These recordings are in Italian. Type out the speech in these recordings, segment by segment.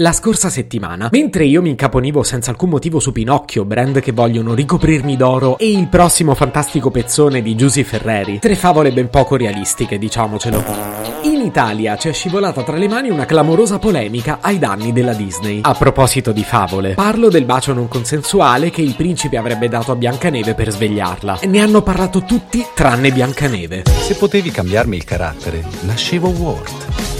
La scorsa settimana, mentre io mi incaponivo senza alcun motivo su Pinocchio, brand che vogliono ricoprirmi d'oro, e il prossimo fantastico pezzone di Giusy Ferreri, tre favole ben poco realistiche, diciamocelo. In Italia ci è scivolata tra le mani una clamorosa polemica ai danni della Disney. A proposito di favole, parlo del bacio non consensuale che il principe avrebbe dato a Biancaneve per svegliarla. Ne hanno parlato tutti tranne Biancaneve. Se potevi cambiarmi il carattere, nascevo Ward.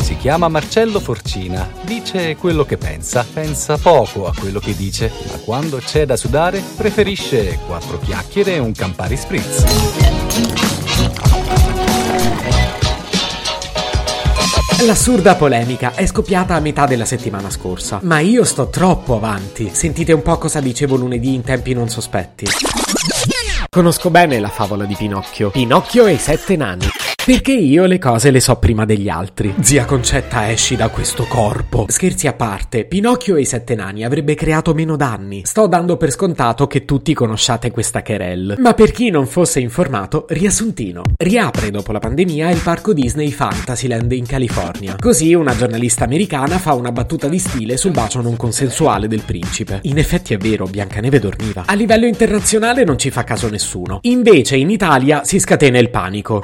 Si chiama Marcello Forcina, dice quello che pensa, pensa poco a quello che dice, ma quando c'è da sudare preferisce quattro chiacchiere e un Campari Spritz. L'assurda polemica è scoppiata a metà della settimana scorsa, ma io sto troppo avanti. Sentite un po' cosa dicevo lunedì in tempi non sospetti. Conosco bene la favola di Pinocchio. Pinocchio e i sette nani. Perché io le cose le so prima degli altri. Zia Concetta esci da questo corpo. Scherzi a parte, Pinocchio e i sette nani avrebbe creato meno danni. Sto dando per scontato che tutti conosciate questa querel. Ma per chi non fosse informato, riassuntino. Riapre dopo la pandemia il parco Disney Fantasyland in California. Così una giornalista americana fa una battuta di stile sul bacio non consensuale del principe. In effetti è vero, Biancaneve dormiva. A livello internazionale non ci fa caso nessuno. Invece in Italia si scatena il panico.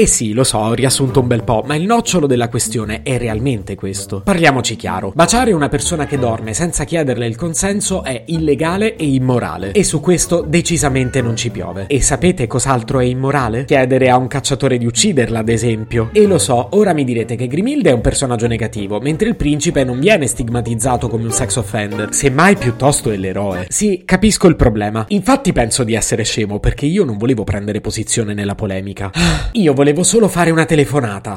E sì, lo so, ho riassunto un bel po', ma il nocciolo della questione è realmente questo. Parliamoci chiaro. Baciare una persona che dorme senza chiederle il consenso è illegale e immorale. E su questo decisamente non ci piove. E sapete cos'altro è immorale? Chiedere a un cacciatore di ucciderla, ad esempio. E lo so, ora mi direte che Grimilde è un personaggio negativo, mentre il principe non viene stigmatizzato come un sex offender, semmai piuttosto è l'eroe. Sì, capisco il problema. Infatti penso di essere scemo, perché io non volevo prendere posizione nella polemica. Io volevo volevo solo fare una telefonata.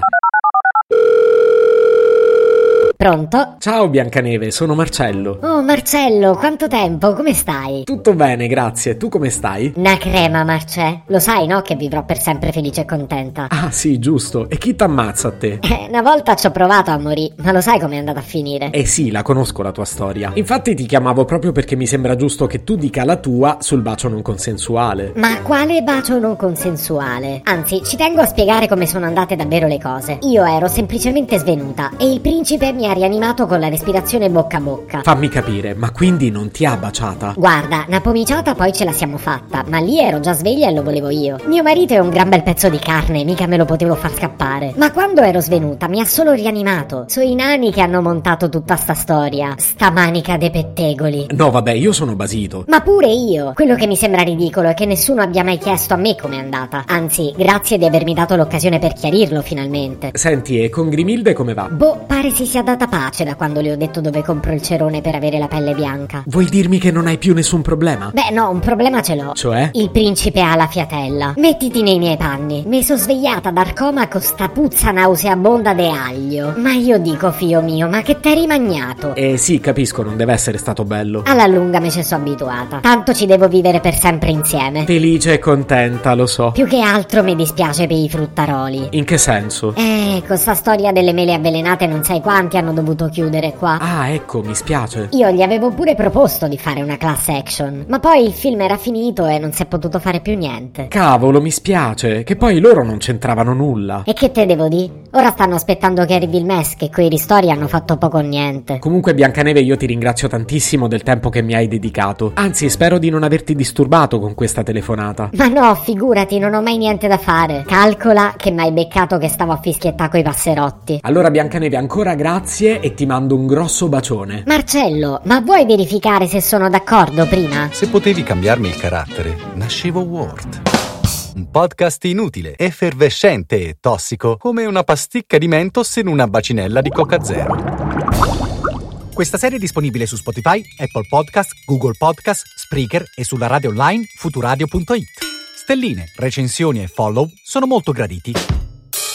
Pronto? Ciao Biancaneve, sono Marcello. Oh Marcello, quanto tempo, come stai? Tutto bene, grazie. Tu come stai? Una crema, Marce. Lo sai, no, che vivrò per sempre felice e contenta. Ah, sì, giusto. E chi t'ammazza a te? Eh, una volta ci ho provato a morire, ma lo sai com'è andata a finire? Eh sì, la conosco la tua storia. Infatti ti chiamavo proprio perché mi sembra giusto che tu dica la tua sul bacio non consensuale. Ma quale bacio non consensuale? Anzi, ci tengo a spiegare come sono andate davvero le cose. Io ero semplicemente svenuta e il principe mi ha rianimato con la respirazione bocca a bocca. Fammi capire, ma quindi non ti ha baciata? Guarda, una pomiciata poi ce la siamo fatta, ma lì ero già sveglia e lo volevo io. Mio marito è un gran bel pezzo di carne, mica me lo potevo far scappare. Ma quando ero svenuta mi ha solo rianimato. Sono i nani che hanno montato tutta sta storia. Sta manica dei pettegoli. No, vabbè, io sono basito. Ma pure io. Quello che mi sembra ridicolo è che nessuno abbia mai chiesto a me com'è andata. Anzi, grazie di avermi dato l'occasione per chiarirlo finalmente. Senti, e con Grimilde come va? Boh, pare si sia data pace da quando le ho detto dove compro il cerone per avere la pelle bianca. Vuoi dirmi che non hai più nessun problema? Beh, no, un problema ce l'ho. Cioè? Il principe ha la fiatella. Mettiti nei miei panni. Mi sono svegliata dal coma con sta puzza nauseabonda de aglio. Ma io dico, fio mio, ma che t'hai rimagnato? Eh sì, capisco, non deve essere stato bello. Alla lunga mi ci sono abituata. Tanto ci devo vivere per sempre insieme. Felice e contenta, lo so. Più che altro mi dispiace per i fruttaroli. In che senso? Eh, con sta storia delle mele avvelenate non sai quanti hanno dovuto chiudere qua. Ah, ecco, mi spiace. Io gli avevo pure proposto di fare una class action, ma poi il film era finito e non si è potuto fare più niente. Cavolo, mi spiace, che poi loro non c'entravano nulla. E che te devo dire? Ora stanno aspettando che arrivi il MES, che quei ristori hanno fatto poco o niente. Comunque, Biancaneve, io ti ringrazio tantissimo del tempo che mi hai dedicato. Anzi, spero di non averti disturbato con questa telefonata. Ma no, figurati, non ho mai niente da fare. Calcola che mi hai beccato che stavo a fischiettare coi passerotti. Allora, Biancaneve, ancora grazie e ti mando un grosso bacione. Marcello, ma vuoi verificare se sono d'accordo prima? Se potevi cambiarmi il carattere, nascevo Ward. Un podcast inutile, effervescente e tossico, come una pasticca di mentos in una bacinella di Coca Zero. Questa serie è disponibile su Spotify, Apple Podcast, Google Podcast, Spreaker e sulla radio online futuradio.it. Stelline, recensioni e follow sono molto graditi.